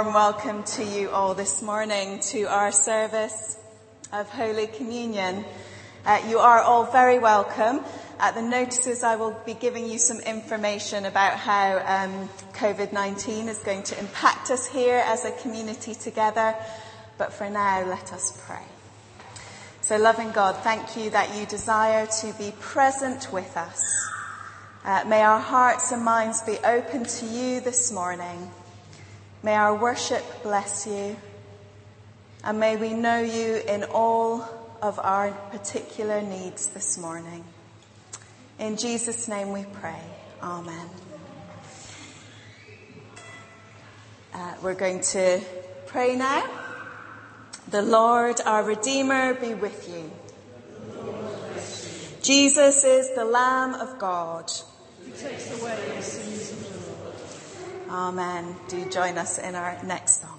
Warm welcome to you all this morning to our service of Holy Communion. Uh, you are all very welcome. At the notices I will be giving you some information about how um, COVID-19 is going to impact us here as a community together. But for now, let us pray. So loving God, thank you that you desire to be present with us. Uh, may our hearts and minds be open to you this morning. May our worship bless you. And may we know you in all of our particular needs this morning. In Jesus' name we pray. Amen. Uh, we're going to pray now. The Lord, our Redeemer, be with you. Jesus is the Lamb of God. Takes away the sins of. Amen. Do join us in our next song.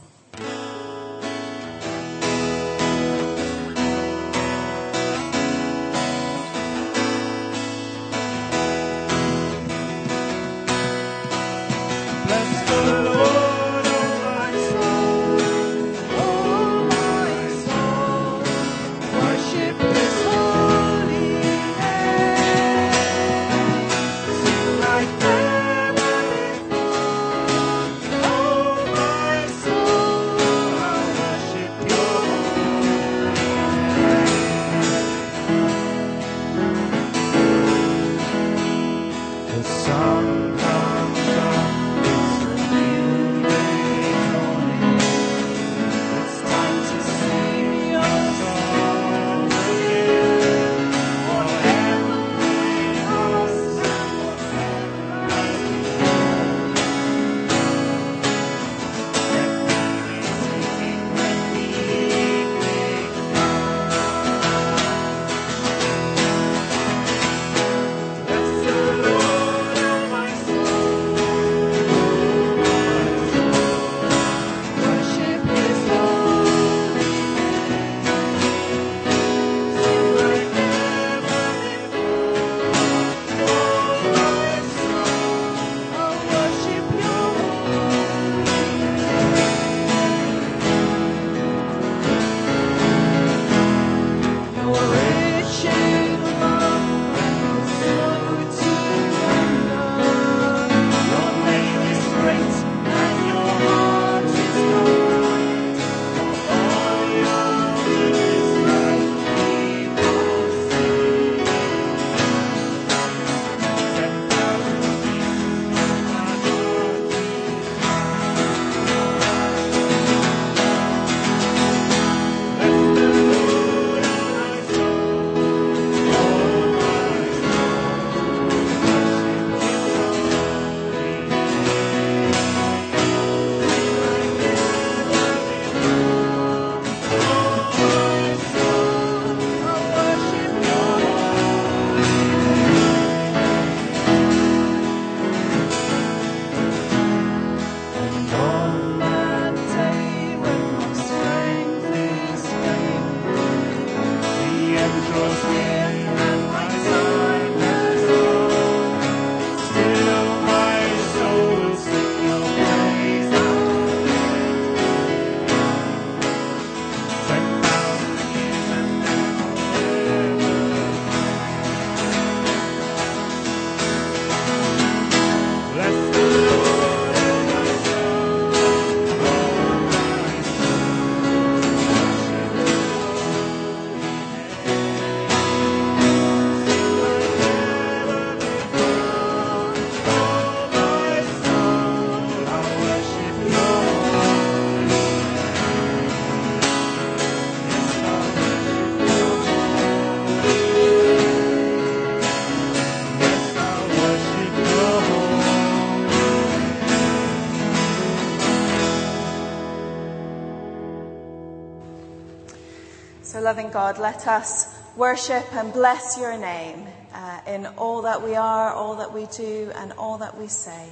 Loving God, let us worship and bless your name uh, in all that we are, all that we do, and all that we say.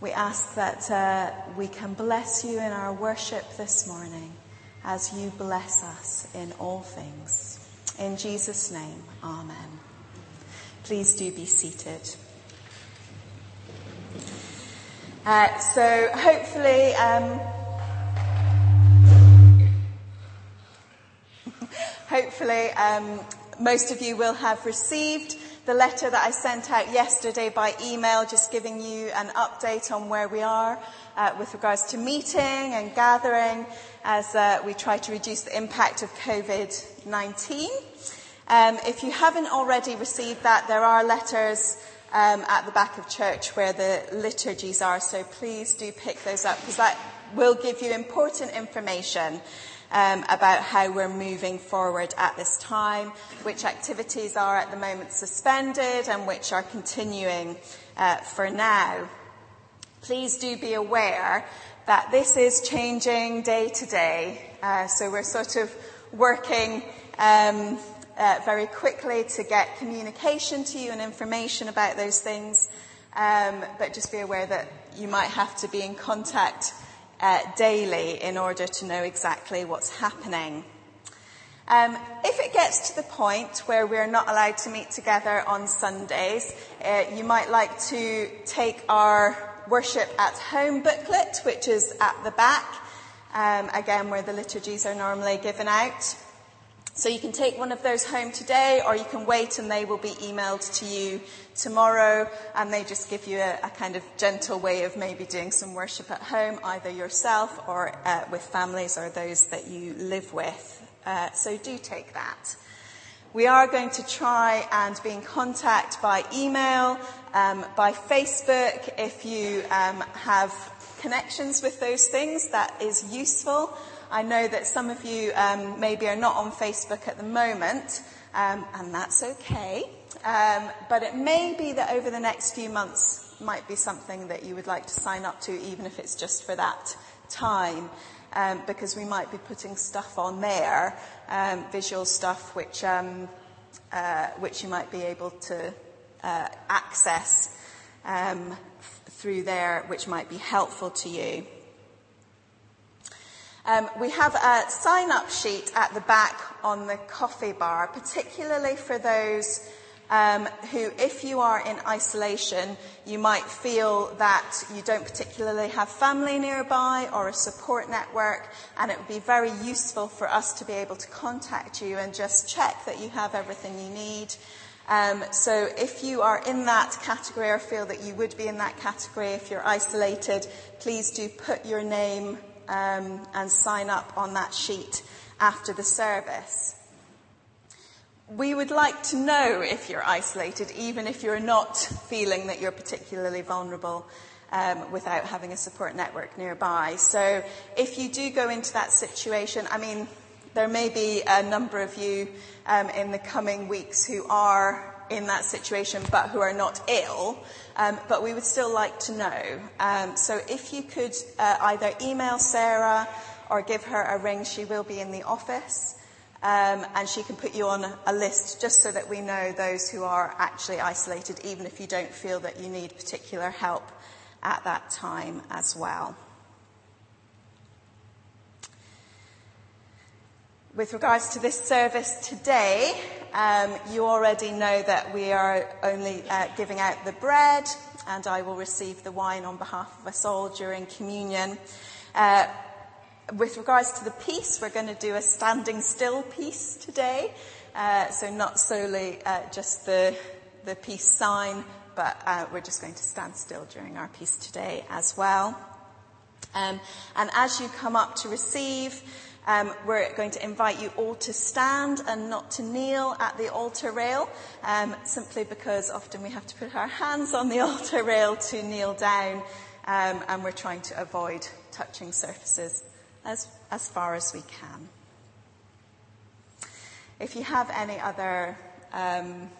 We ask that uh, we can bless you in our worship this morning as you bless us in all things. In Jesus' name, amen. Please do be seated. Uh, so hopefully, um, hopefully, um, most of you will have received the letter that I sent out yesterday by email, just giving you an update on where we are uh, with regards to meeting and gathering as uh, we try to reduce the impact of COVID-19. Um, if you haven't already received that, there are letters um, at the back of church where the liturgies are, so please do pick those up because that will give you important information um, about how we're moving forward at this time, which activities are at the moment suspended and which are continuing uh, for now. Please do be aware that this is changing day to day, uh, so we're sort of working um, uh, very quickly to get communication to you and information about those things. Um, but just be aware that you might have to be in contact uh, daily in order to know exactly what's happening. Um, if it gets to the point where we're not allowed to meet together on Sundays, uh, you might like to take our worship at home booklet, which is at the back, um, again where the liturgies are normally given out. So you can take one of those home today or you can wait and they will be emailed to you tomorrow and they just give you a, a kind of gentle way of maybe doing some worship at home, either yourself or uh, with families or those that you live with. Uh, so do take that. We are going to try and be in contact by email, um, by Facebook. If you um, have connections with those things, that is useful. I know that some of you um, maybe are not on Facebook at the moment, um, and that's okay. Um, but it may be that over the next few months might be something that you would like to sign up to, even if it's just for that time. Um, because we might be putting stuff on there, um, visual stuff, which um, uh, which you might be able to uh, access um, f- through there, which might be helpful to you. Um, we have a sign up sheet at the back on the coffee bar, particularly for those um, who, if you are in isolation, you might feel that you don't particularly have family nearby or a support network, and it would be very useful for us to be able to contact you and just check that you have everything you need. Um, so if you are in that category or feel that you would be in that category if you're isolated, please do put your name um, and sign up on that sheet after the service. We would like to know if you're isolated, even if you're not feeling that you're particularly vulnerable um, without having a support network nearby. So if you do go into that situation, I mean, there may be a number of you um, in the coming weeks who are in that situation but who are not ill, um, but we would still like to know. Um, so if you could uh, either email Sarah or give her a ring, she will be in the office. Um, and she can put you on a list just so that we know those who are actually isolated, even if you don't feel that you need particular help at that time as well. With regards to this service today, um, you already know that we are only uh, giving out the bread, and I will receive the wine on behalf of us all during communion. Uh, with regards to the peace, we're going to do a standing still peace today. Uh, so not solely uh, just the, the peace sign, but uh, we're just going to stand still during our peace today as well. Um, and as you come up to receive, um, we're going to invite you all to stand and not to kneel at the altar rail, um, simply because often we have to put our hands on the altar rail to kneel down, um, and we're trying to avoid touching surfaces as, as far as we can. If you have any other um,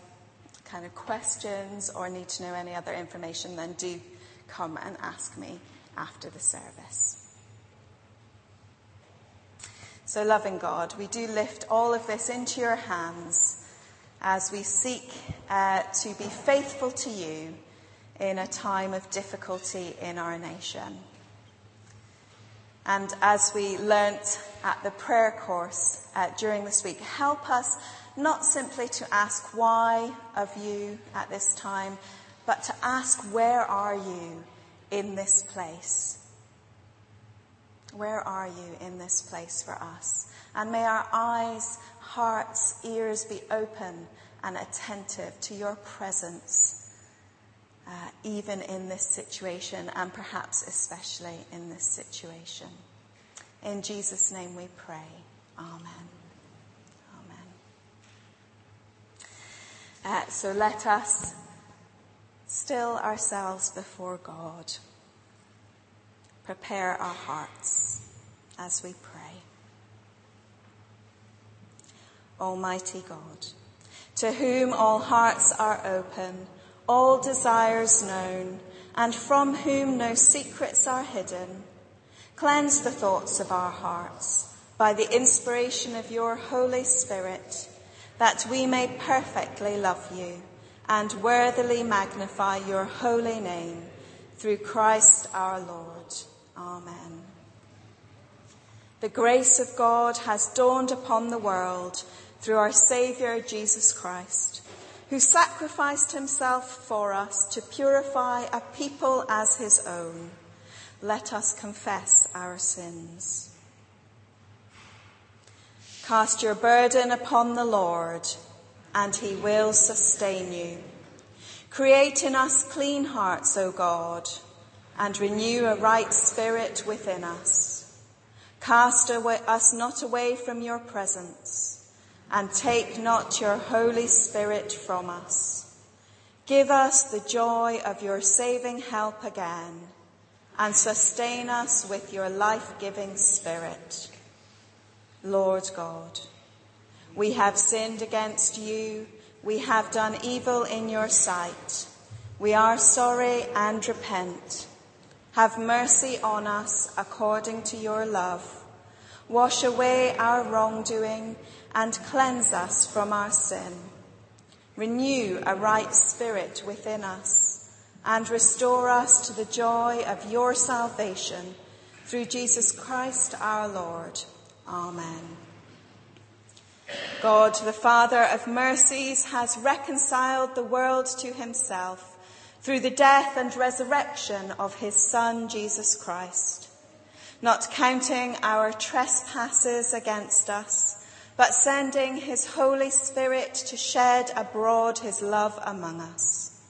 kind of questions or need to know any other information, then do come and ask me after the service. So, loving God, we do lift all of this into your hands as we seek uh, to be faithful to you in a time of difficulty in our nation. And as we learnt at the prayer course uh, during this week, help us not simply to ask why of you at this time, but to ask where are you in this place? Where are you in this place for us? And may our eyes, hearts, ears be open and attentive to your presence, uh, even in this situation and perhaps especially in this situation. In Jesus' name we pray. Amen. Amen. Uh, so let us still ourselves before God. Prepare our hearts as we pray. Almighty God, to whom all hearts are open, all desires known, and from whom no secrets are hidden, cleanse the thoughts of our hearts by the inspiration of your Holy Spirit, that we may perfectly love you and worthily magnify your holy name through Christ our Lord. Amen. The grace of God has dawned upon the world through our Saviour Jesus Christ, who sacrificed himself for us to purify a people as his own. Let us confess our sins. Cast your burden upon the Lord and he will sustain you. Create in us clean hearts, O God, and renew a right spirit within us. Cast away, us not away from your presence, and take not your Holy Spirit from us. Give us the joy of your saving help again, and sustain us with your life-giving Spirit. Lord God, we have sinned against you. We have done evil in your sight. We are sorry and repent. Have mercy on us according to your love. Wash away our wrongdoing and cleanse us from our sin. Renew a right spirit within us and restore us to the joy of your salvation through Jesus Christ our Lord. Amen. God, the Father of mercies, has reconciled the world to himself through the death and resurrection of his Son, Jesus Christ, not counting our trespasses against us, but sending his Holy Spirit to shed abroad his love among us.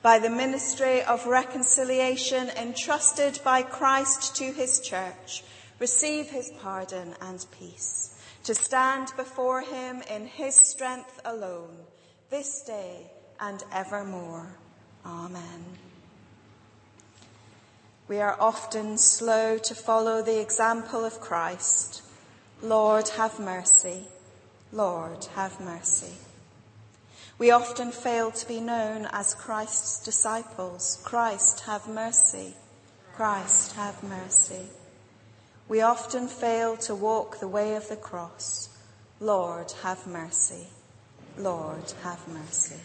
By the ministry of reconciliation entrusted by Christ to his church, receive his pardon and peace to stand before him in his strength alone, this day and evermore. Amen. We are often slow to follow the example of Christ. Lord, have mercy. Lord, have mercy. We often fail to be known as Christ's disciples. Christ, have mercy. Christ, have mercy. We often fail to walk the way of the cross. Lord, have mercy. Lord, have mercy.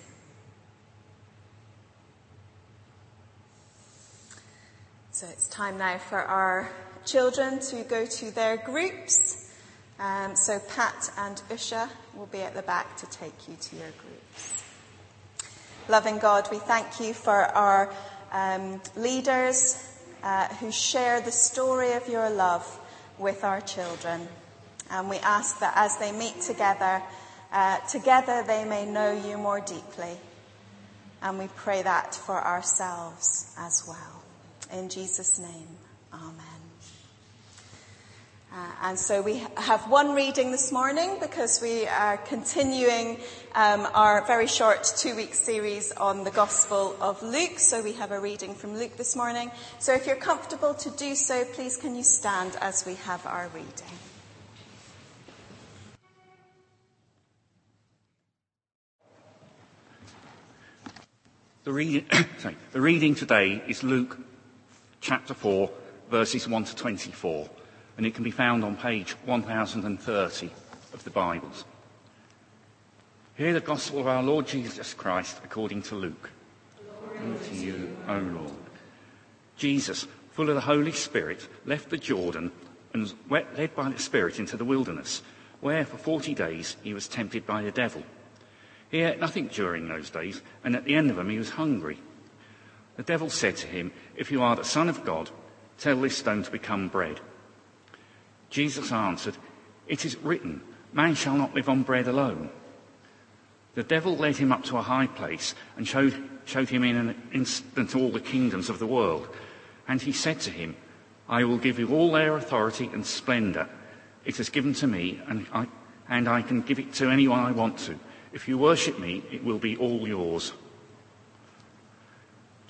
So it's time now for our children to go to their groups. Um, so Pat and Usha will be at the back to take you to your groups. Loving God, we thank you for our um, leaders uh, who share the story of your love with our children. And we ask that as they meet together, uh, together they may know you more deeply. And we pray that for ourselves as well. In Jesus' name, amen. Uh, and so we have one reading this morning because we are continuing um, our very short two-week series on the Gospel of Luke. So we have a reading from Luke this morning. So if you're comfortable to do so, please can you stand as we have our reading. The reading, sorry, the reading today is Luke chapter 4, verses 1 to 24, and it can be found on page 1030 of the Bibles. Hear the gospel of our Lord Jesus Christ according to Luke. Glory to you, O Lord. Jesus, full of the Holy Spirit, left the Jordan and was led by the Spirit into the wilderness, where for 40 days he was tempted by the devil. He ate nothing during those days, and at the end of them he was hungry. The devil said to him, If you are the Son of God, tell this stone to become bread. Jesus answered, It is written, Man shall not live on bread alone. The devil led him up to a high place and showed, showed him in an instant all the kingdoms of the world. And he said to him, I will give you all their authority and splendor. It is given to me, and I, and I can give it to anyone I want to. If you worship me, it will be all yours.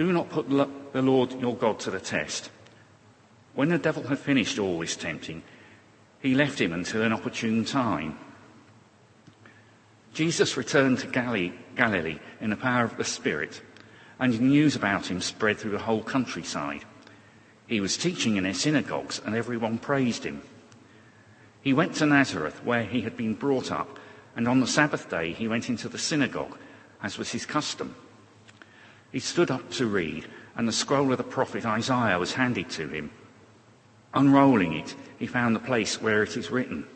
Do not put the Lord your God to the test. When the devil had finished all this tempting, he left him until an opportune time. Jesus returned to Galilee in the power of the Spirit, and news about him spread through the whole countryside. He was teaching in their synagogues, and everyone praised him. He went to Nazareth, where he had been brought up, and on the Sabbath day he went into the synagogue, as was his custom. He stood up to read, and the scroll of the prophet Isaiah was handed to him. Unrolling it, he found the place where it is written,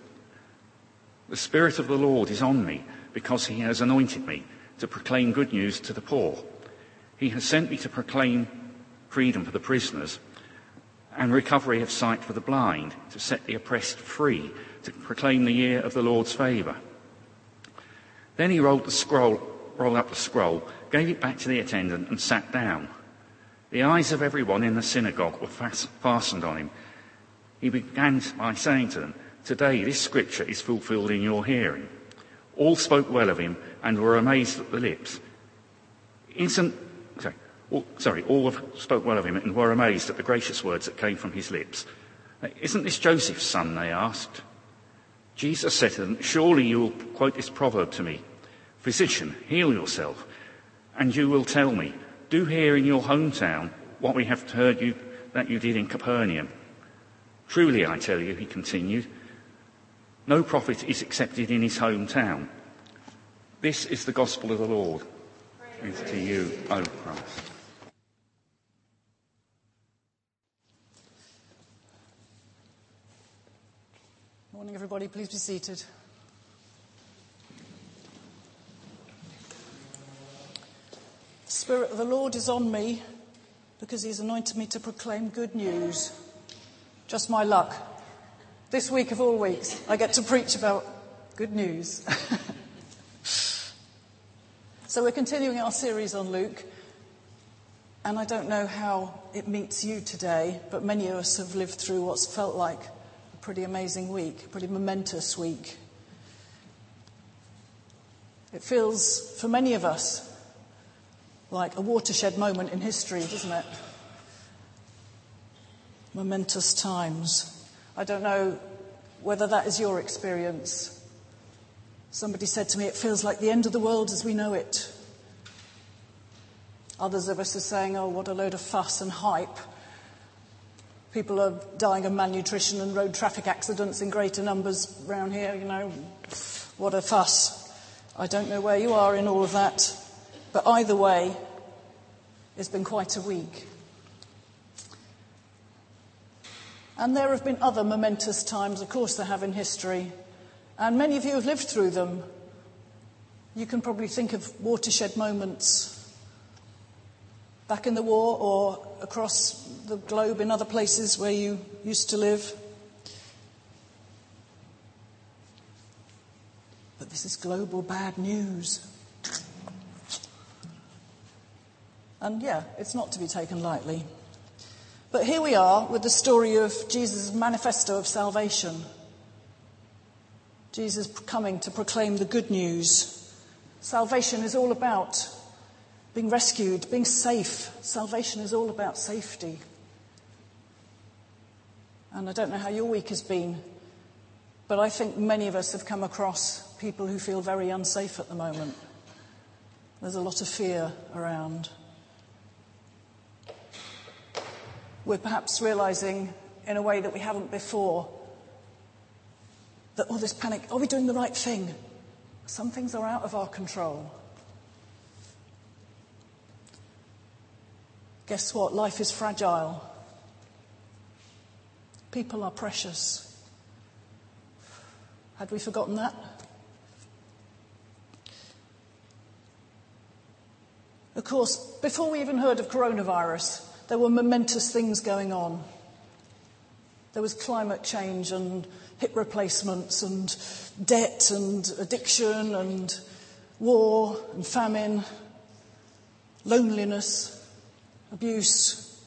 The Spirit of the Lord is on me, because he has anointed me to proclaim good news to the poor. He has sent me to proclaim freedom for the prisoners and recovery of sight for the blind, to set the oppressed free, to proclaim the year of the Lord's favour. Then he rolled the scroll, rolled up the scroll, gave it back to the attendant, and sat down. The eyes of everyone in the synagogue were fastened on him. He began by saying to them, Today this scripture is fulfilled in your hearing. All spoke well of him and were amazed at the lips. Isn't, sorry, all, sorry, all spoke well of him and were amazed at the gracious words that came from his lips. Isn't this Joseph's son? They asked. Jesus said to them, Surely you will quote this proverb to me Physician, heal yourself. And you will tell me, Do here in your hometown what we have heard you, that you did in Capernaum. Truly, I tell you, he continued, no prophet is accepted in his hometown. This is the gospel of the Lord. Praise to you, O Christ. Morning, everybody. Please be seated. The Spirit of the Lord is on me because He has anointed me to proclaim good news. Just my luck. This week of all weeks, I get to preach about good news. so we're continuing our series on Luke. And I don't know how it meets you today, but many of us have lived through what's felt like a pretty amazing week, a pretty momentous week. It feels, for many of us, like a watershed moment in history, doesn't it? Momentous times. I don't know whether that is your experience. Somebody said to me, it feels like the end of the world as we know it. Others of us are saying, oh, what a load of fuss and hype. People are dying of malnutrition and road traffic accidents in greater numbers around here, you know. What a fuss. I don't know where you are in all of that. But either way, it's been quite a week. And there have been other momentous times, of course, there have in history. And many of you have lived through them. You can probably think of watershed moments back in the war or across the globe in other places where you used to live. But this is global bad news. And yeah, it's not to be taken lightly. But here we are with the story of Jesus' manifesto of salvation. Jesus coming to proclaim the good news. Salvation is all about being rescued, being safe. Salvation is all about safety. And I don't know how your week has been, but I think many of us have come across people who feel very unsafe at the moment. There's a lot of fear around. We're perhaps realizing in a way that we haven't before that all this panic, are we doing the right thing? Some things are out of our control. Guess what? Life is fragile. People are precious. Had we forgotten that? Of course, before we even heard of coronavirus, there were momentous things going on. There was climate change and hip replacements and debt and addiction and war and famine, loneliness, abuse.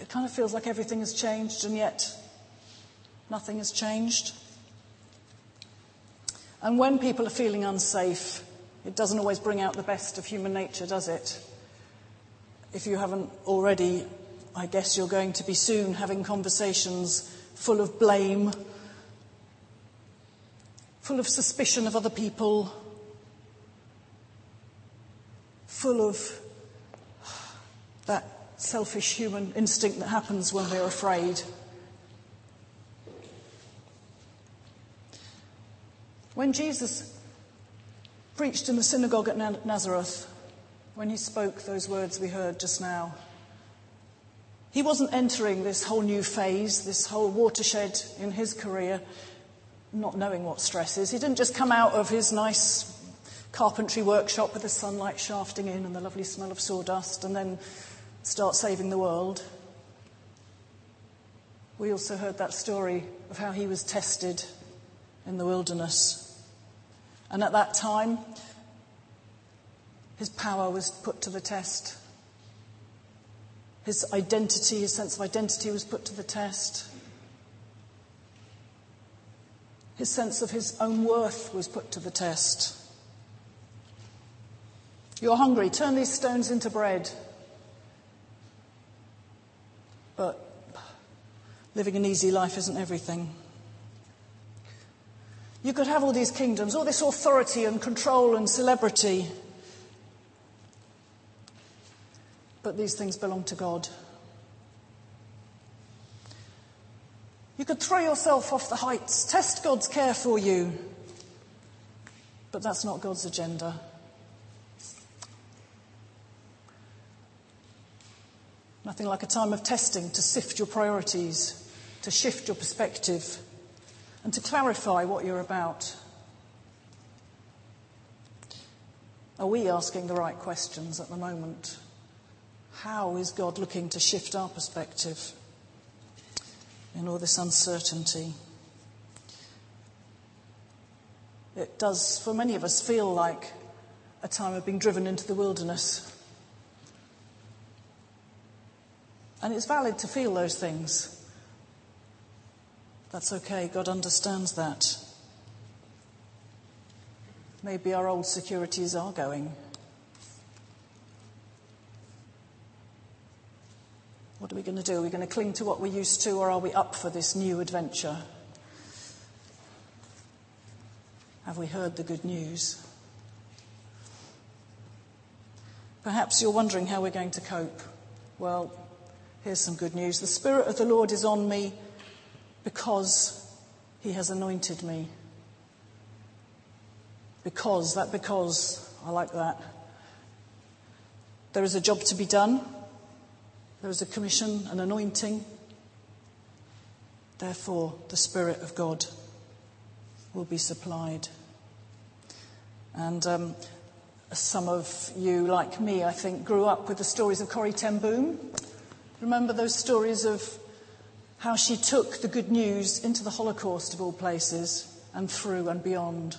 It kind of feels like everything has changed and yet nothing has changed. And when people are feeling unsafe, it doesn't always bring out the best of human nature, does it? If you haven't already, I guess you're going to be soon having conversations full of blame, full of suspicion of other people, full of that selfish human instinct that happens when we're afraid. When Jesus preached in the synagogue at Nazareth, when he spoke those words we heard just now, he wasn't entering this whole new phase, this whole watershed in his career, not knowing what stress is. He didn't just come out of his nice carpentry workshop with the sunlight shafting in and the lovely smell of sawdust and then start saving the world. We also heard that story of how he was tested in the wilderness. And at that time, his power was put to the test. His identity, his sense of identity was put to the test. His sense of his own worth was put to the test. You're hungry, turn these stones into bread. But living an easy life isn't everything. You could have all these kingdoms, all this authority and control and celebrity. But these things belong to God. You could throw yourself off the heights, test God's care for you. But that's not God's agenda. Nothing like a time of testing to sift your priorities, to shift your perspective and to clarify what you're about. Are we asking the right questions at the moment? How is God looking to shift our perspective in all this uncertainty? It does, for many of us, feel like a time of being driven into the wilderness. And it's valid to feel those things. That's okay, God understands that. Maybe our old securities are going. What are we going to do? Are we going to cling to what we're used to, or are we up for this new adventure? Have we heard the good news? Perhaps you're wondering how we're going to cope. Well, here's some good news. The Spirit of the Lord is on me because he has anointed me. Because, that because, I like that. There is a job to be done. There is a commission, an anointing. Therefore, the Spirit of God will be supplied. And um, some of you, like me, I think, grew up with the stories of Corrie Ten Boom. Remember those stories of how she took the good news into the Holocaust of all places and through and beyond.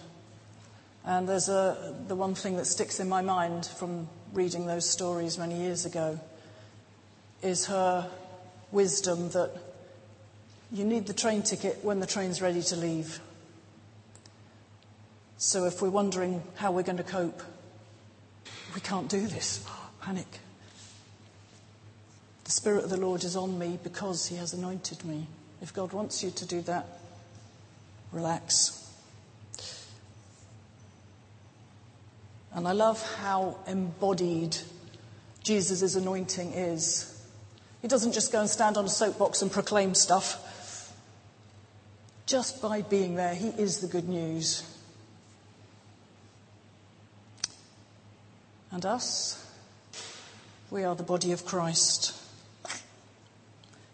And there's a, the one thing that sticks in my mind from reading those stories many years ago is her wisdom that you need the train ticket when the train's ready to leave. So if we're wondering how we're going to cope, we can't do this. Panic. The Spirit of the Lord is on me because He has anointed me. If God wants you to do that, relax. And I love how embodied Jesus' anointing is. He doesn't just go and stand on a soapbox and proclaim stuff. Just by being there, he is the good news. And us, we are the body of Christ.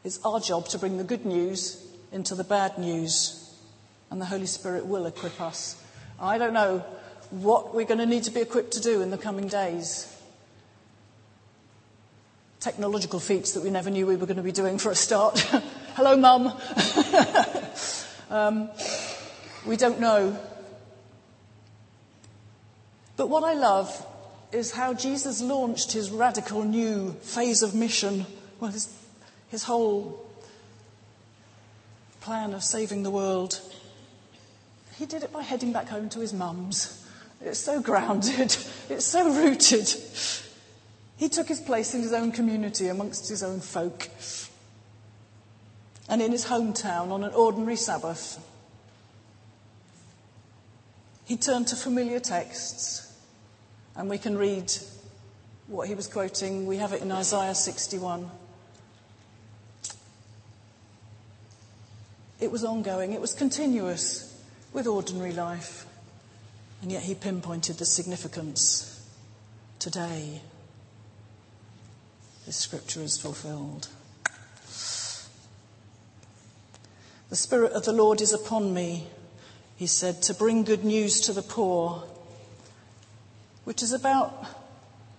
It's our job to bring the good news into the bad news, and the Holy Spirit will equip us. I don't know what we're going to need to be equipped to do in the coming days. Technological feats that we never knew we were going to be doing for a start. Hello, Mum. um, we don't know. But what I love is how Jesus launched his radical new phase of mission. Well, his, his whole plan of saving the world. He did it by heading back home to his mum's. It's so grounded. It's so rooted. He took his place in his own community amongst his own folk. And in his hometown on an ordinary Sabbath, he turned to familiar texts and we can read what he was quoting. We have it in Isaiah 61. It was ongoing, it was continuous with ordinary life. And yet he pinpointed the significance. Today, this scripture is fulfilled. The Spirit of the Lord is upon me, he said, to bring good news to the poor which is about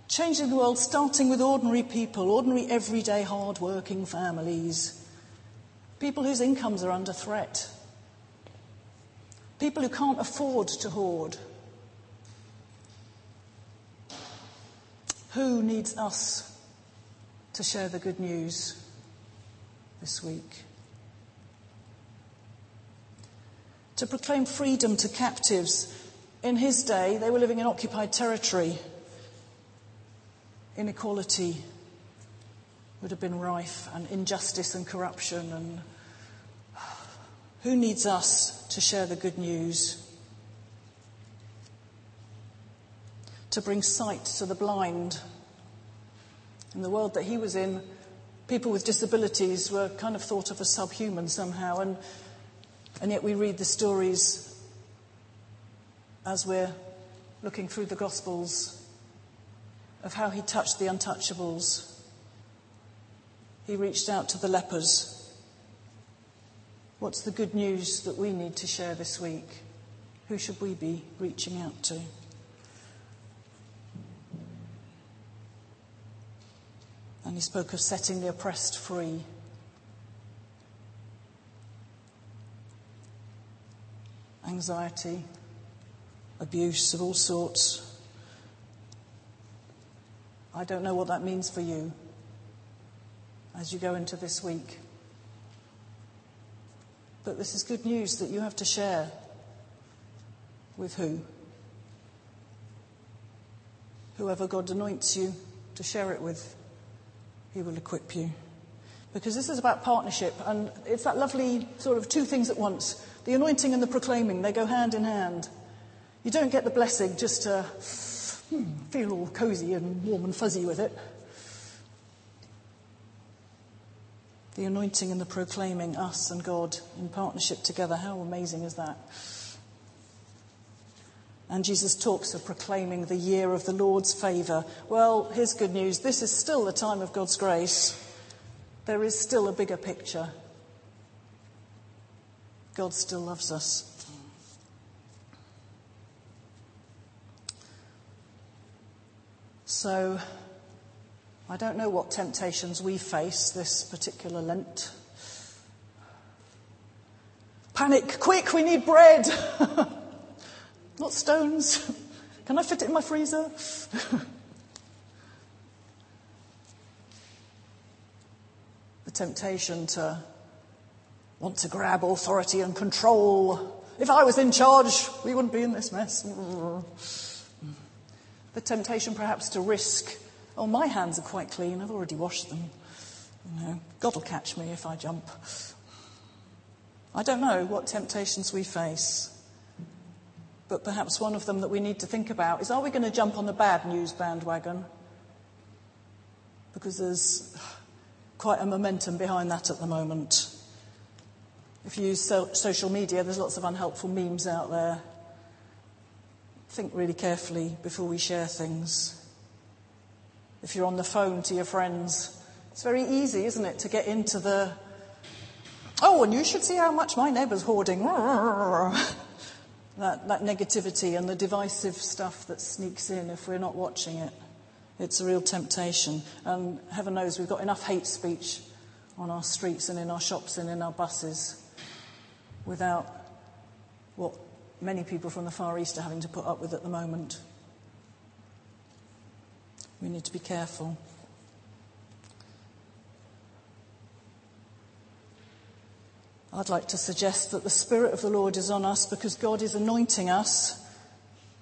changing the world, starting with ordinary people, ordinary, everyday, hard-working families, people whose incomes are under threat, people who can't afford to hoard. Who needs us to share the good news this week? To proclaim freedom to captives in his day, they were living in occupied territory. Inequality would have been rife, and injustice and corruption. And who needs us to share the good news? To bring sight to the blind. In the world that he was in, people with disabilities were kind of thought of as subhuman somehow, and, and yet we read the stories as we're looking through the Gospels of how he touched the untouchables. He reached out to the lepers. What's the good news that we need to share this week? Who should we be reaching out to? And he spoke of setting the oppressed free. Anxiety, abuse of all sorts. I don't know what that means for you as you go into this week. But this is good news that you have to share with who? Whoever God anoints you to share it with, He will equip you. Because this is about partnership, and it's that lovely sort of two things at once. The anointing and the proclaiming, they go hand in hand. You don't get the blessing just to hmm, feel all cozy and warm and fuzzy with it. The anointing and the proclaiming us and God in partnership together. How amazing is that? And Jesus talks of proclaiming the year of the Lord's favour. Well, here's good news. This is still the time of God's grace. There is still a bigger picture. God still loves us. So, I don't know what temptations we face this particular Lent. Panic, quick, we need bread! Not stones. Can I fit it in my freezer? the temptation to want to grab authority and control. If I was in charge, we wouldn't be in this mess. The temptation perhaps to risk, oh, my hands are quite clean, I've already washed them. You know, God will catch me if I jump. I don't know what temptations we face. But perhaps one of them that we need to think about is are we going to jump on the bad news bandwagon? because there's quite a momentum behind that at the moment. If you use so- social media, there's lots of unhelpful memes out there. Think really carefully before we share things. If you're on the phone to your friends, it's very easy, isn't it, to get into the, oh, and you should see how much my neighbour's hoarding. that, that negativity and the divisive stuff that sneaks in if we're not watching it. It's a real temptation. And heaven knows we've got enough hate speech on our streets and in our shops and in our buses without what many people from the Far East are having to put up with at the moment. We need to be careful. I'd like to suggest that the Spirit of the Lord is on us because God is anointing us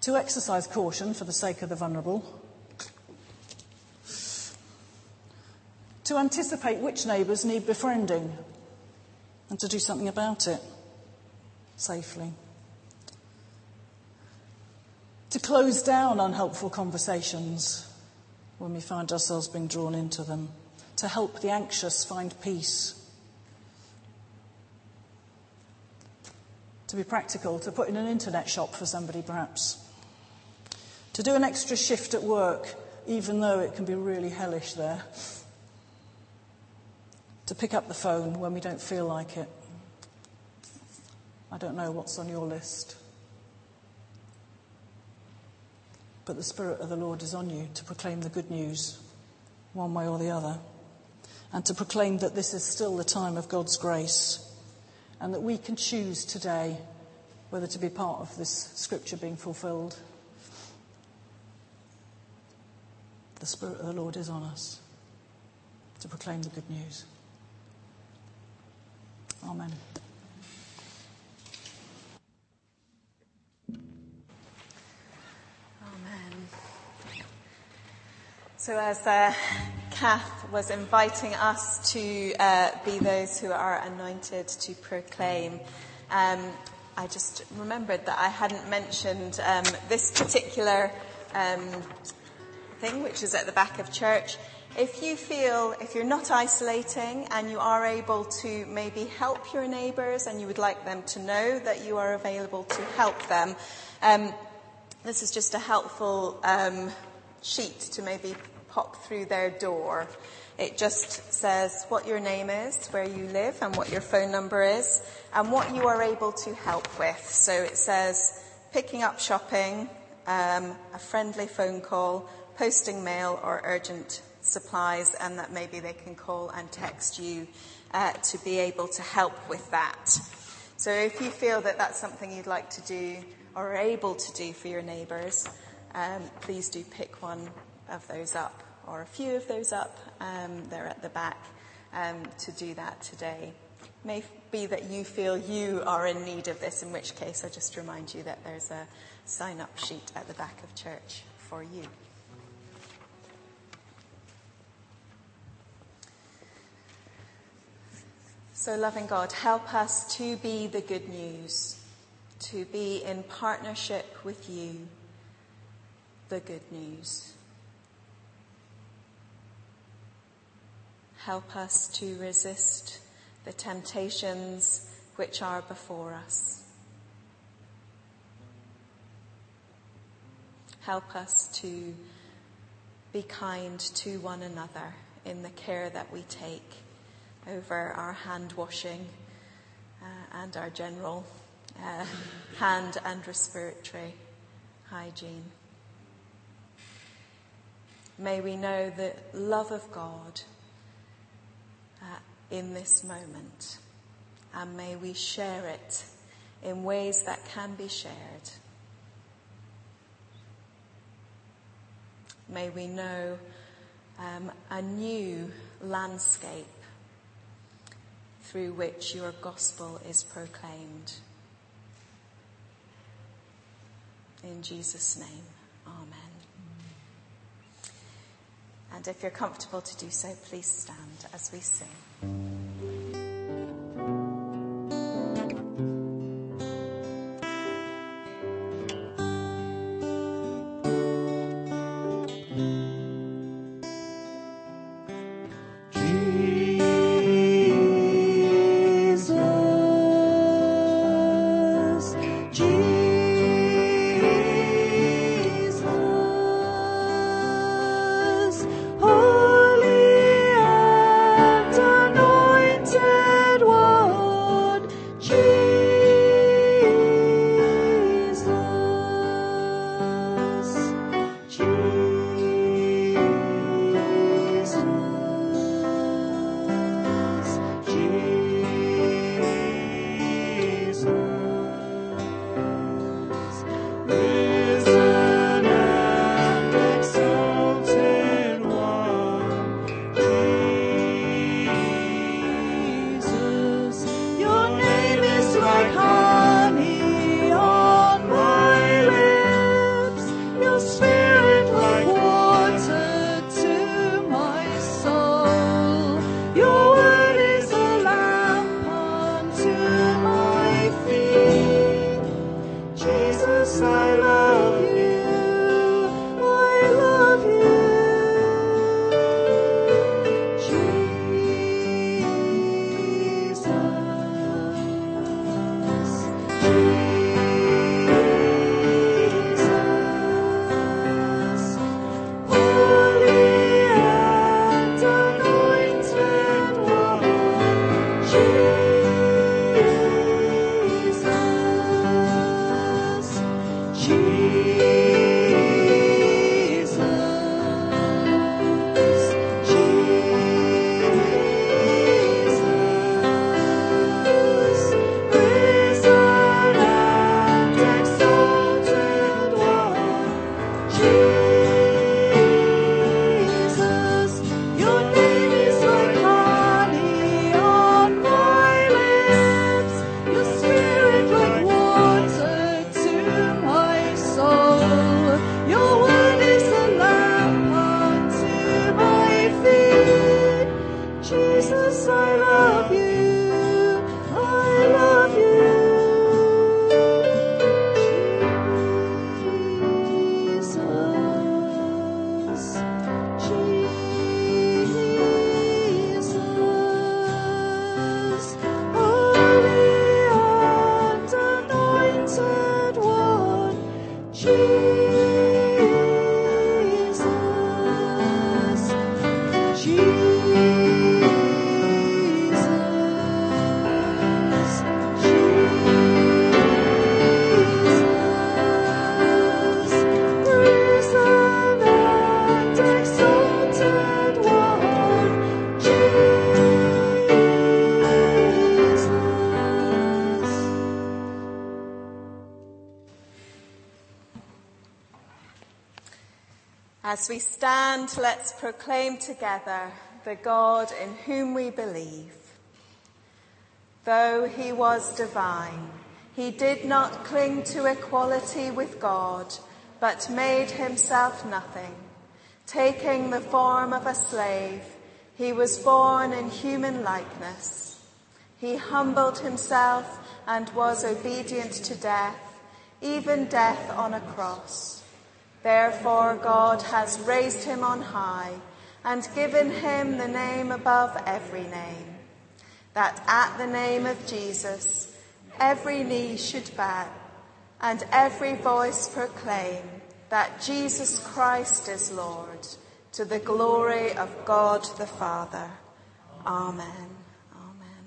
to exercise caution for the sake of the vulnerable, to anticipate which neighbours need befriending, and to do something about it safely. To close down unhelpful conversations when we find ourselves being drawn into them. To help the anxious find peace. To be practical, to put in an internet shop for somebody perhaps. To do an extra shift at work, even though it can be really hellish there. To pick up the phone when we don't feel like it. I don't know what's on your list. But the Spirit of the Lord is on you to proclaim the good news, one way or the other, and to proclaim that this is still the time of God's grace, and that we can choose today whether to be part of this scripture being fulfilled. The Spirit of the Lord is on us to proclaim the good news. Amen. So, as uh, Kath was inviting us to uh, be those who are anointed to proclaim, um, I just remembered that I hadn't mentioned um, this particular um, thing, which is at the back of church. If you feel, if you're not isolating and you are able to maybe help your neighbours and you would like them to know that you are available to help them, um, this is just a helpful um, sheet to maybe pop through their door. It just says what your name is, where you live, and what your phone number is, and what you are able to help with. So it says picking up shopping, um, a friendly phone call, posting mail, or urgent supplies, and that maybe they can call and text you uh, to be able to help with that. So if you feel that that's something you'd like to do or are able to do for your neighbours, um, please do pick one of those up or a few of those up. Um, they're at the back um, to do that today. May be that you feel you are in need of this, in which case I just remind you that there's a sign up sheet at the back of church for you. So, loving God, help us to be the good news, to be in partnership with you, the good news. Help us to resist the temptations which are before us. Help us to be kind to one another in the care that we take over our hand washing uh, and our general uh, hand and respiratory hygiene. May we know the love of God uh, in this moment, and may we share it in ways that can be shared. May we know um, a new landscape through which your gospel is proclaimed. In Jesus' name, Amen. And if you're comfortable to do so, please stand as we sing. As we stand, let's proclaim together the God in whom we believe. Though he was divine, he did not cling to equality with God, but made himself nothing. Taking the form of a slave, he was born in human likeness. He humbled himself and was obedient to death, even death on a cross. Therefore God has raised him on high and given him the name above every name, that at the name of Jesus every knee should bow and every voice proclaim that Jesus Christ is Lord, to the glory of God the Father. Amen. Amen.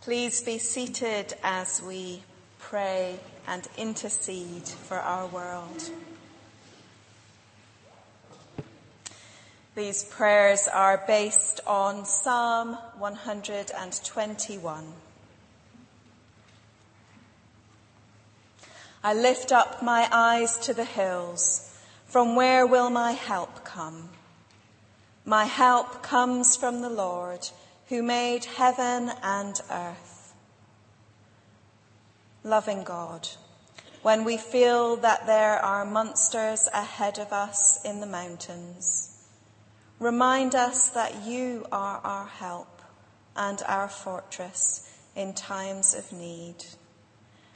Please be seated as we pray and intercede for our world. These prayers are based on Psalm 121. I lift up my eyes to the hills. From where will my help come? My help comes from the Lord who made heaven and earth. Loving God, when we feel that there are monsters ahead of us in the mountains, remind us that you are our help and our fortress in times of need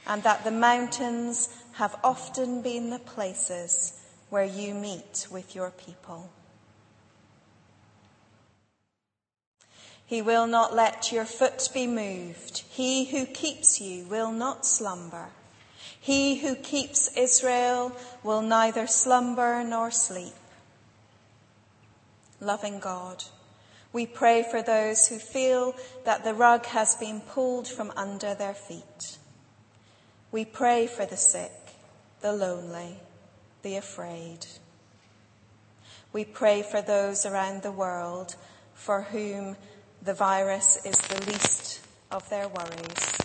and that the mountains have often been the places where you meet with your people. He will not let your foot be moved. He who keeps you will not slumber. He who keeps Israel will neither slumber nor sleep. Loving God, we pray for those who feel that the rug has been pulled from under their feet. We pray for the sick, the lonely, the afraid. We pray for those around the world for whom the virus is the least of their worries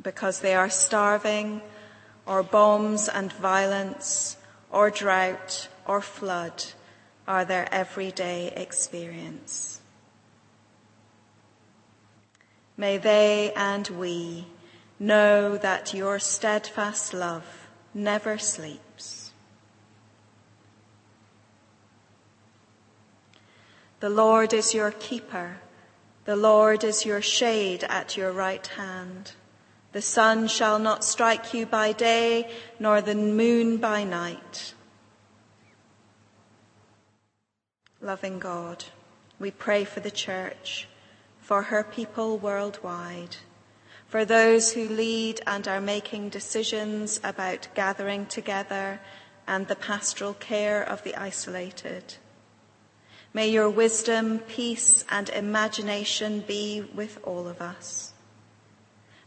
because they are starving or bombs and violence or drought or flood are their everyday experience. May they and we Know that your steadfast love never sleeps. The Lord is your keeper. The Lord is your shade at your right hand. The sun shall not strike you by day, nor the moon by night. Loving God, we pray for the church, for her people worldwide for those who lead and are making decisions about gathering together and the pastoral care of the isolated. May your wisdom, peace and imagination be with all of us.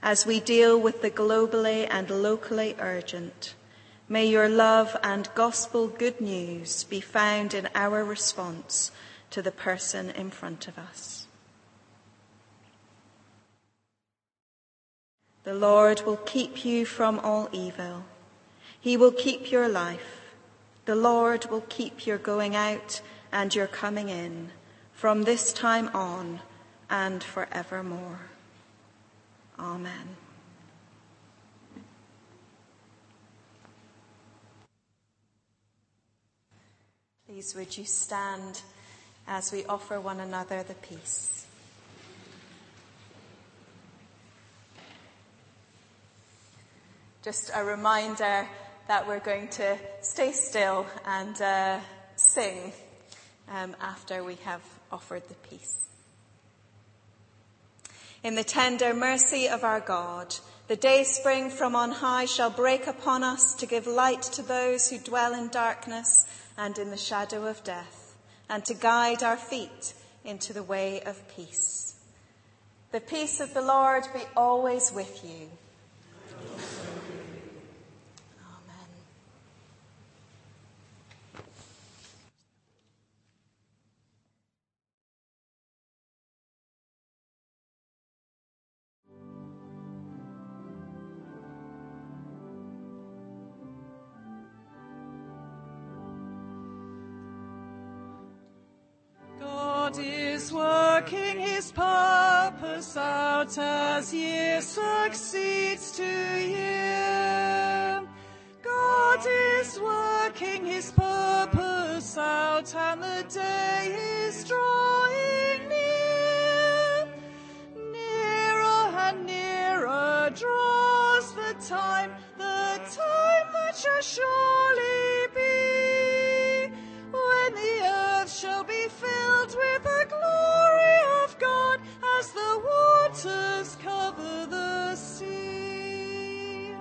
As we deal with the globally and locally urgent, may your love and gospel good news be found in our response to the person in front of us. The Lord will keep you from all evil. He will keep your life. The Lord will keep your going out and your coming in from this time on and forevermore. Amen. Please would you stand as we offer one another the peace. just a reminder that we're going to stay still and uh, sing um, after we have offered the peace. In the tender mercy of our God, the day spring from on high shall break upon us to give light to those who dwell in darkness and in the shadow of death, and to guide our feet into the way of peace. The peace of the Lord be always with you. Purpose as year succeeds to year. God is working his purpose out and the day is drawing near. Nearer and nearer draws the time, the time that shall surely waters cover the sea.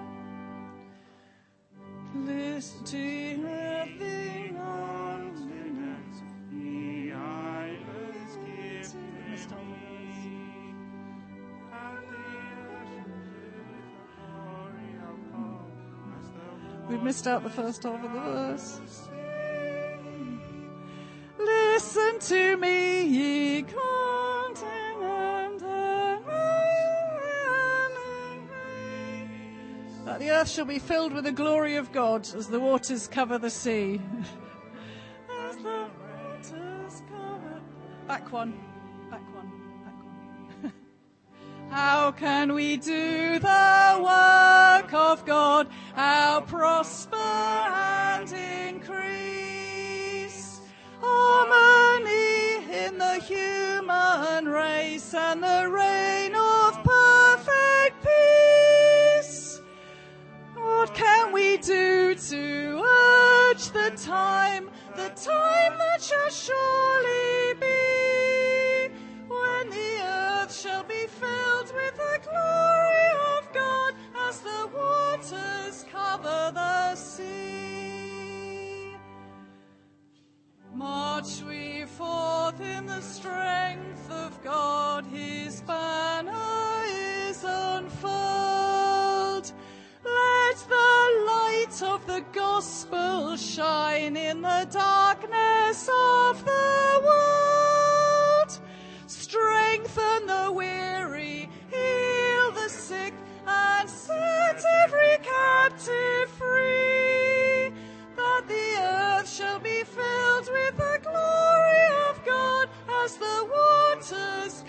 Listen to heaven Continents, the islands give We've missed out the first half of the verse. Listen to me, ye the earth shall be filled with the glory of God as the waters cover the sea. as the waters cover. Back one, back one, back one. How can we do the work of God? How prosper and increase harmony in the human race and the reign of do to urge the time, the time that shall surely be, when the earth shall be filled with the glory of God as the waters cover the sea? March we forth in the strength the gospel shine in the darkness of the world. Strengthen the weary, heal the sick, and set every captive free. That the earth shall be filled with the glory of God as the waters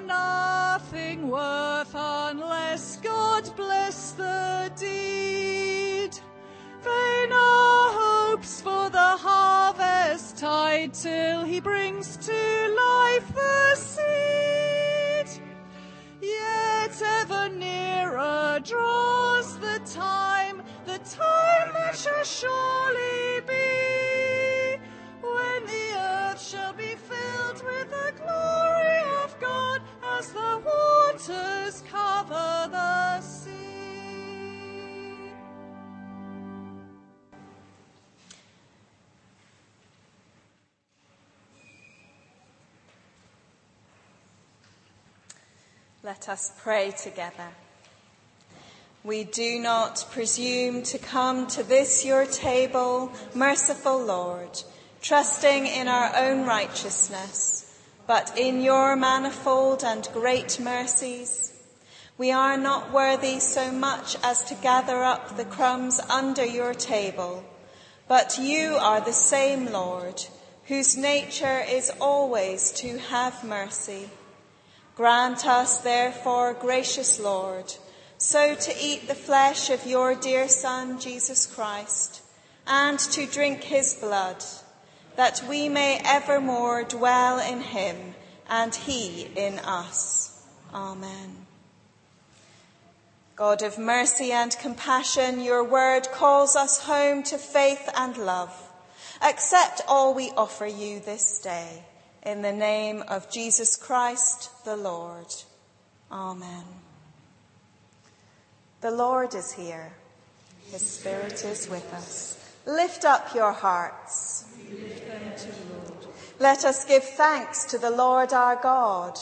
nothing worth unless God bless the deed. Vain are hopes for the harvest tide till he brings to life the seed. Yet ever nearer draws the time, the time that shall surely be, waters cover the sea. Let us pray together. We do not presume to come to this your table, merciful Lord, trusting in our own righteousness, but in your manifold and great mercies. We are not worthy so much as to gather up the crumbs under your table, but you are the same Lord, whose nature is always to have mercy. Grant us, therefore, gracious Lord, so to eat the flesh of your dear Son, Jesus Christ, and to drink his blood, that we may evermore dwell in him and he in us. Amen. God of mercy and compassion, your word calls us home to faith and love. Accept all we offer you this day. In the name of Jesus Christ the Lord. Amen. The Lord is here. His Spirit is with us. Lift up your hearts. Let us give thanks to the Lord our God.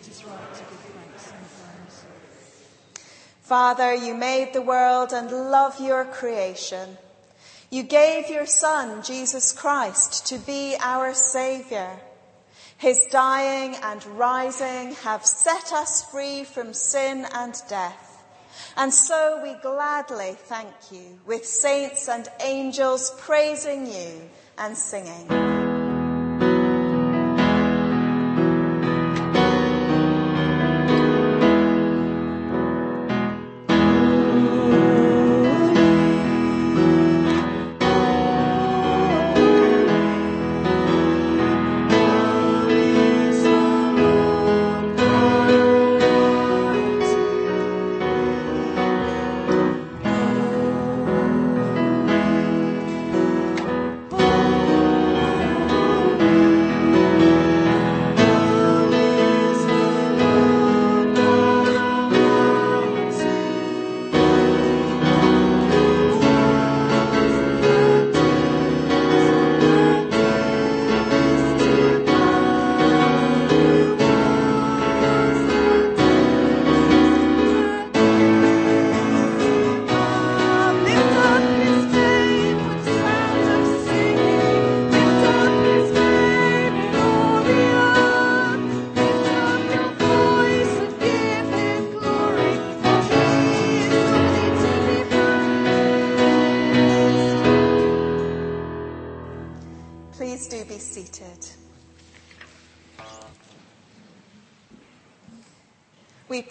It is right to give thanks sometimes. Father, you made the world and love your creation. You gave your Son, Jesus Christ, to be our Saviour. His dying and rising have set us free from sin and death. And so we gladly thank you with saints and angels praising you and singing.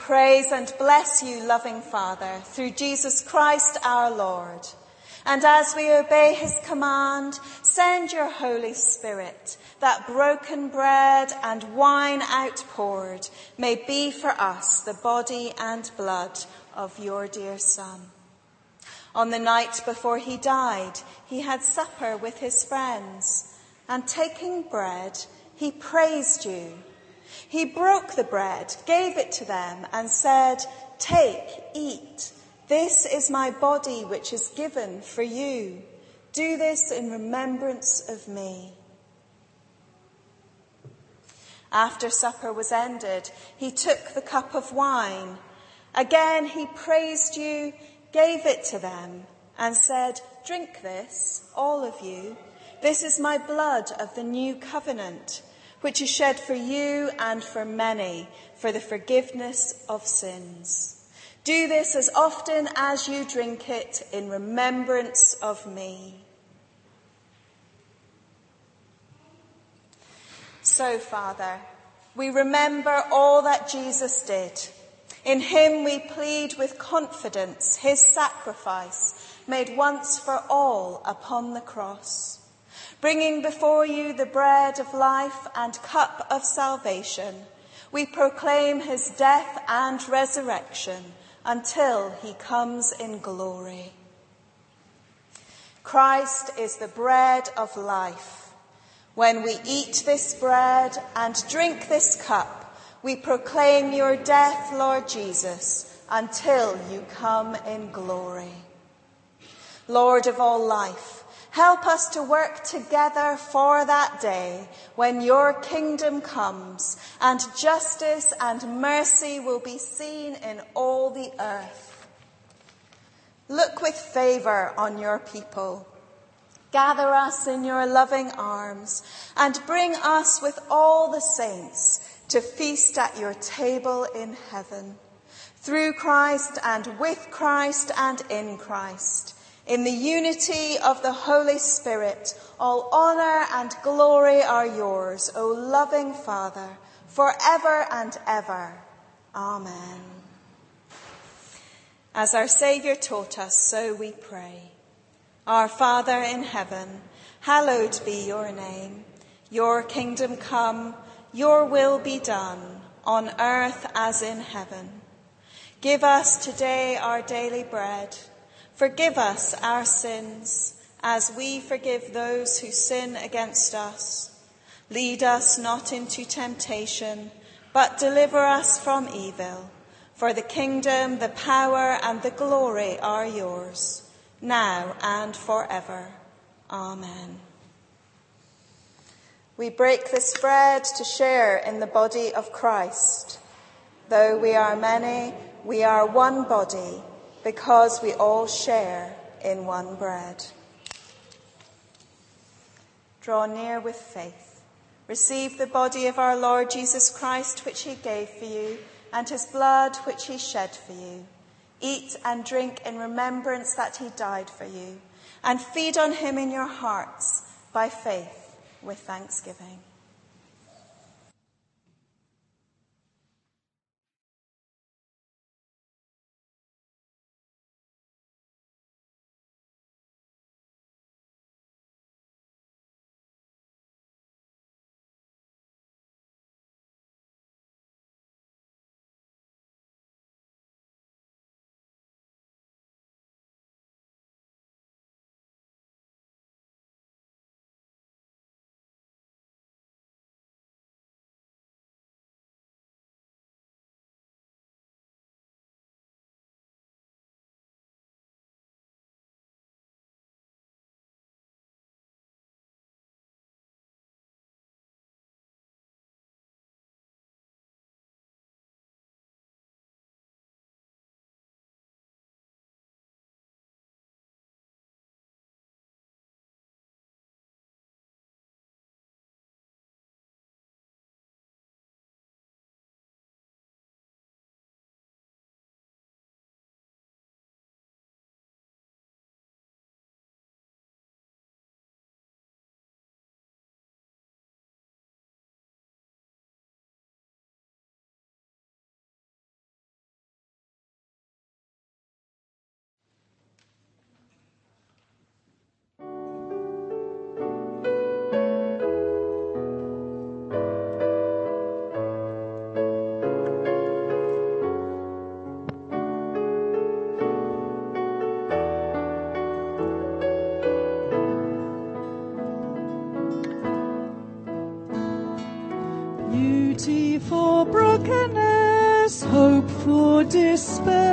Praise and bless you, loving Father, through Jesus Christ our Lord. And as we obey his command, send your Holy Spirit, that broken bread and wine outpoured may be for us the body and blood of your dear Son. On the night before he died, he had supper with his friends, and taking bread, he praised you. He broke the bread, gave it to them, and said, Take, eat. This is my body which is given for you. Do this in remembrance of me. After supper was ended, he took the cup of wine. Again he praised you, gave it to them, and said, Drink this, all of you. This is my blood of the new covenant, which is shed for you and for many for the forgiveness of sins. Do this as often as you drink it in remembrance of me. So, Father, we remember all that Jesus did. In him we plead with confidence his sacrifice made once for all upon the cross. Bringing before you the bread of life and cup of salvation, we proclaim his death and resurrection until he comes in glory. Christ is the bread of life. When we eat this bread and drink this cup, we proclaim your death, Lord Jesus, until you come in glory. Lord of all life, help us to work together for that day when your kingdom comes and justice and mercy will be seen in all the earth. Look with favor on your people. Gather us in your loving arms and bring us with all the saints to feast at your table in heaven. Through Christ and with Christ and in Christ. In the unity of the Holy Spirit, all honor and glory are yours, O loving Father, forever and ever. Amen. As our Saviour taught us, so we pray. Our Father in heaven, hallowed be your name. Your kingdom come, your will be done, on earth as in heaven. Give us today our daily bread. Forgive us our sins, as we forgive those who sin against us. Lead us not into temptation, but deliver us from evil. For the kingdom, the power, and the glory are yours, now and forever. Amen. We break this bread to share in the body of Christ. Though we are many, we are one body because we all share in one bread. Draw near with faith. Receive the body of our Lord Jesus Christ, which he gave for you, and his blood, which he shed for you. Eat and drink in remembrance that he died for you, and feed on him in your hearts by faith with thanksgiving. For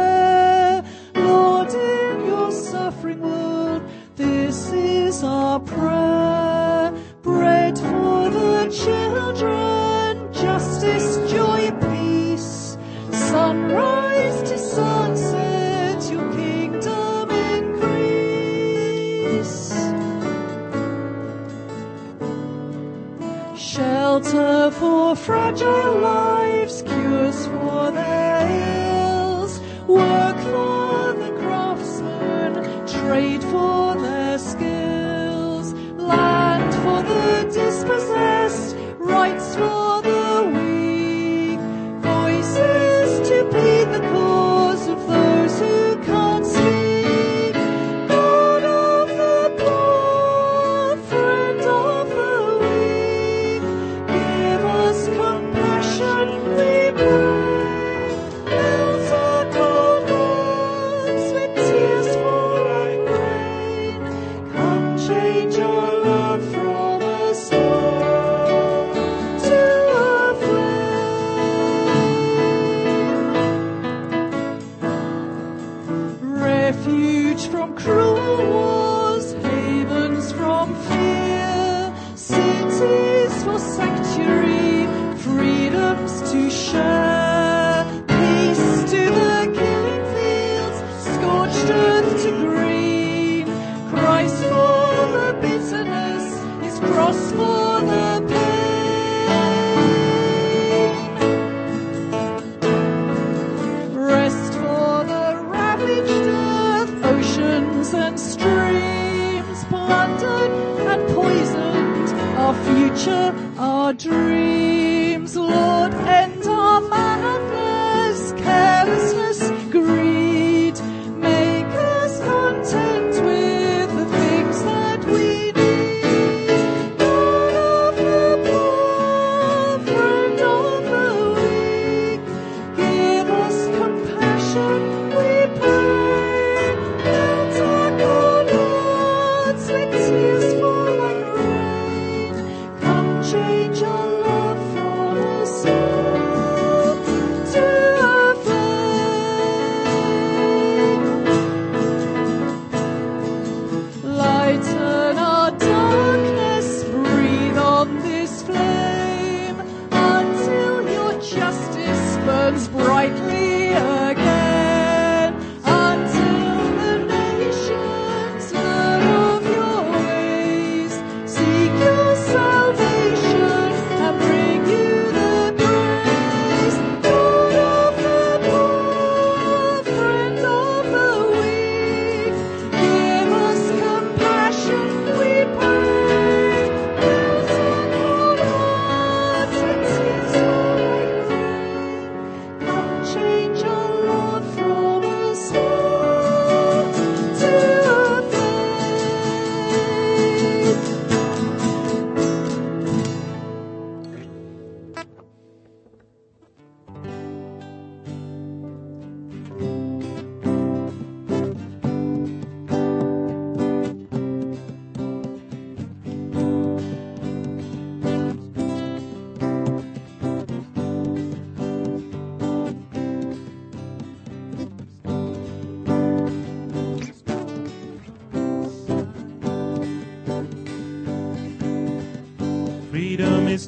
每次。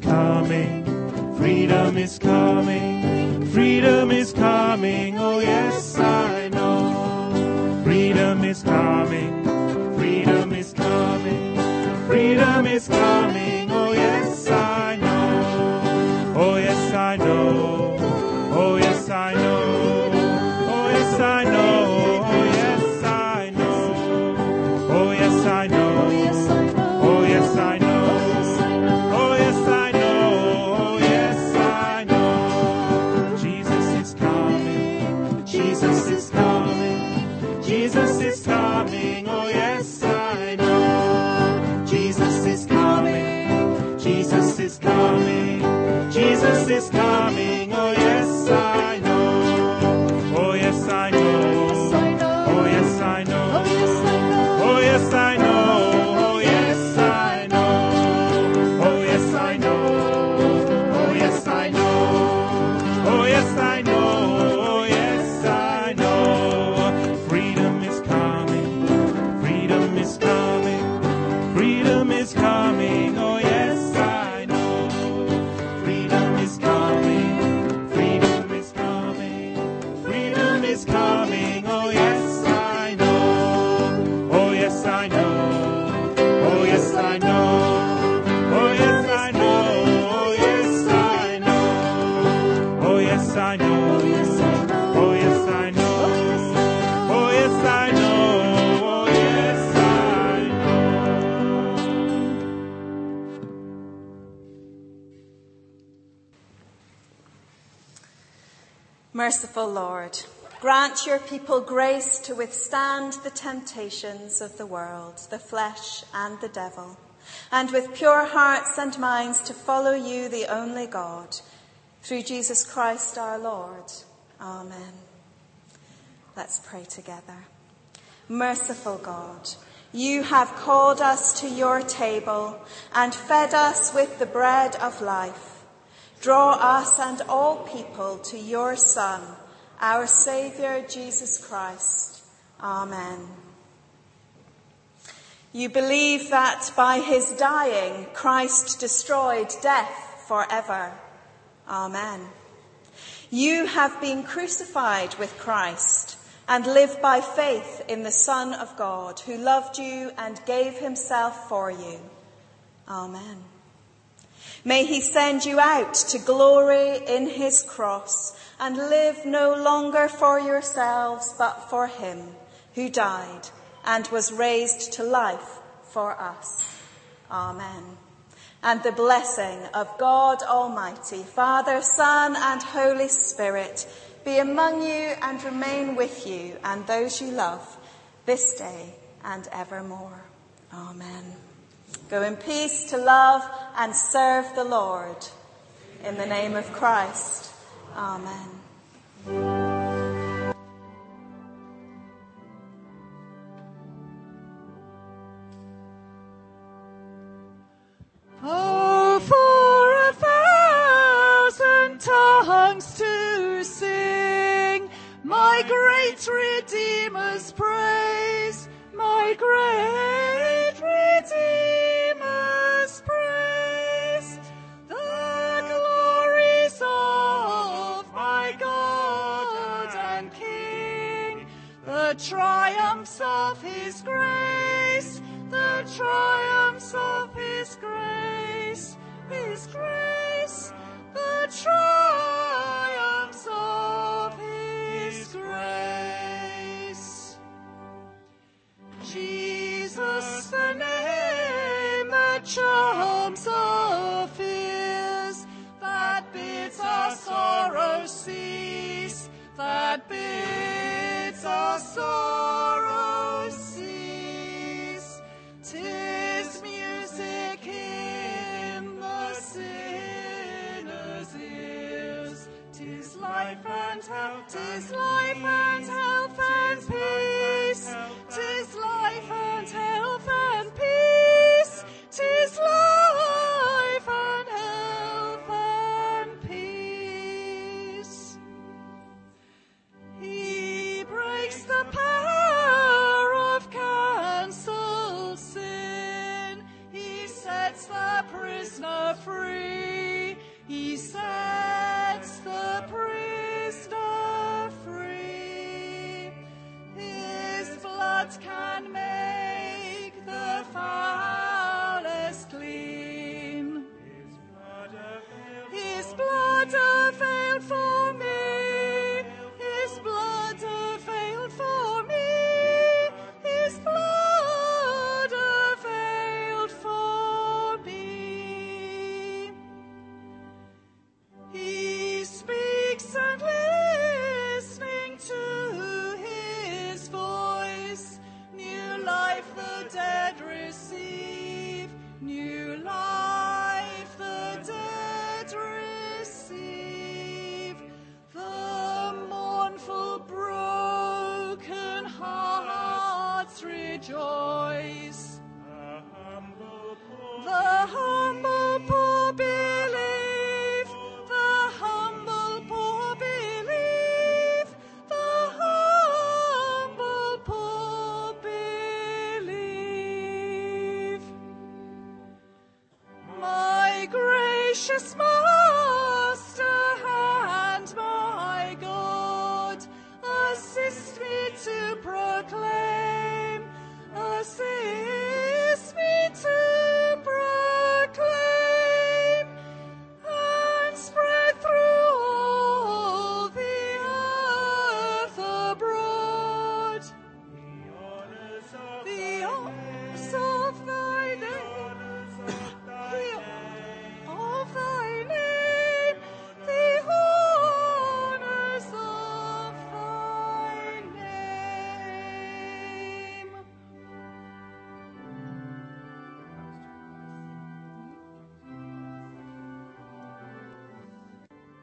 Coming. Freedom is coming. Freedom is coming. Merciful Lord, grant your people grace to withstand the temptations of the world, the flesh and the devil, and with pure hearts and minds to follow you, the only God, through Jesus Christ our Lord. Amen. Let's pray together. Merciful God, you have called us to your table and fed us with the bread of life. Draw us and all people to your Son, our Saviour Jesus Christ. Amen. You believe that by his dying, Christ destroyed death forever. Amen. You have been crucified with Christ and live by faith in the Son of God who loved you and gave himself for you. Amen. May he send you out to glory in his cross and live no longer for yourselves, but for him who died and was raised to life for us. Amen. And the blessing of God Almighty, Father, Son, and Holy Spirit be among you and remain with you and those you love this day and evermore. Amen. Go in peace to love and serve the Lord. In the name of Christ. Amen. is the free. He said.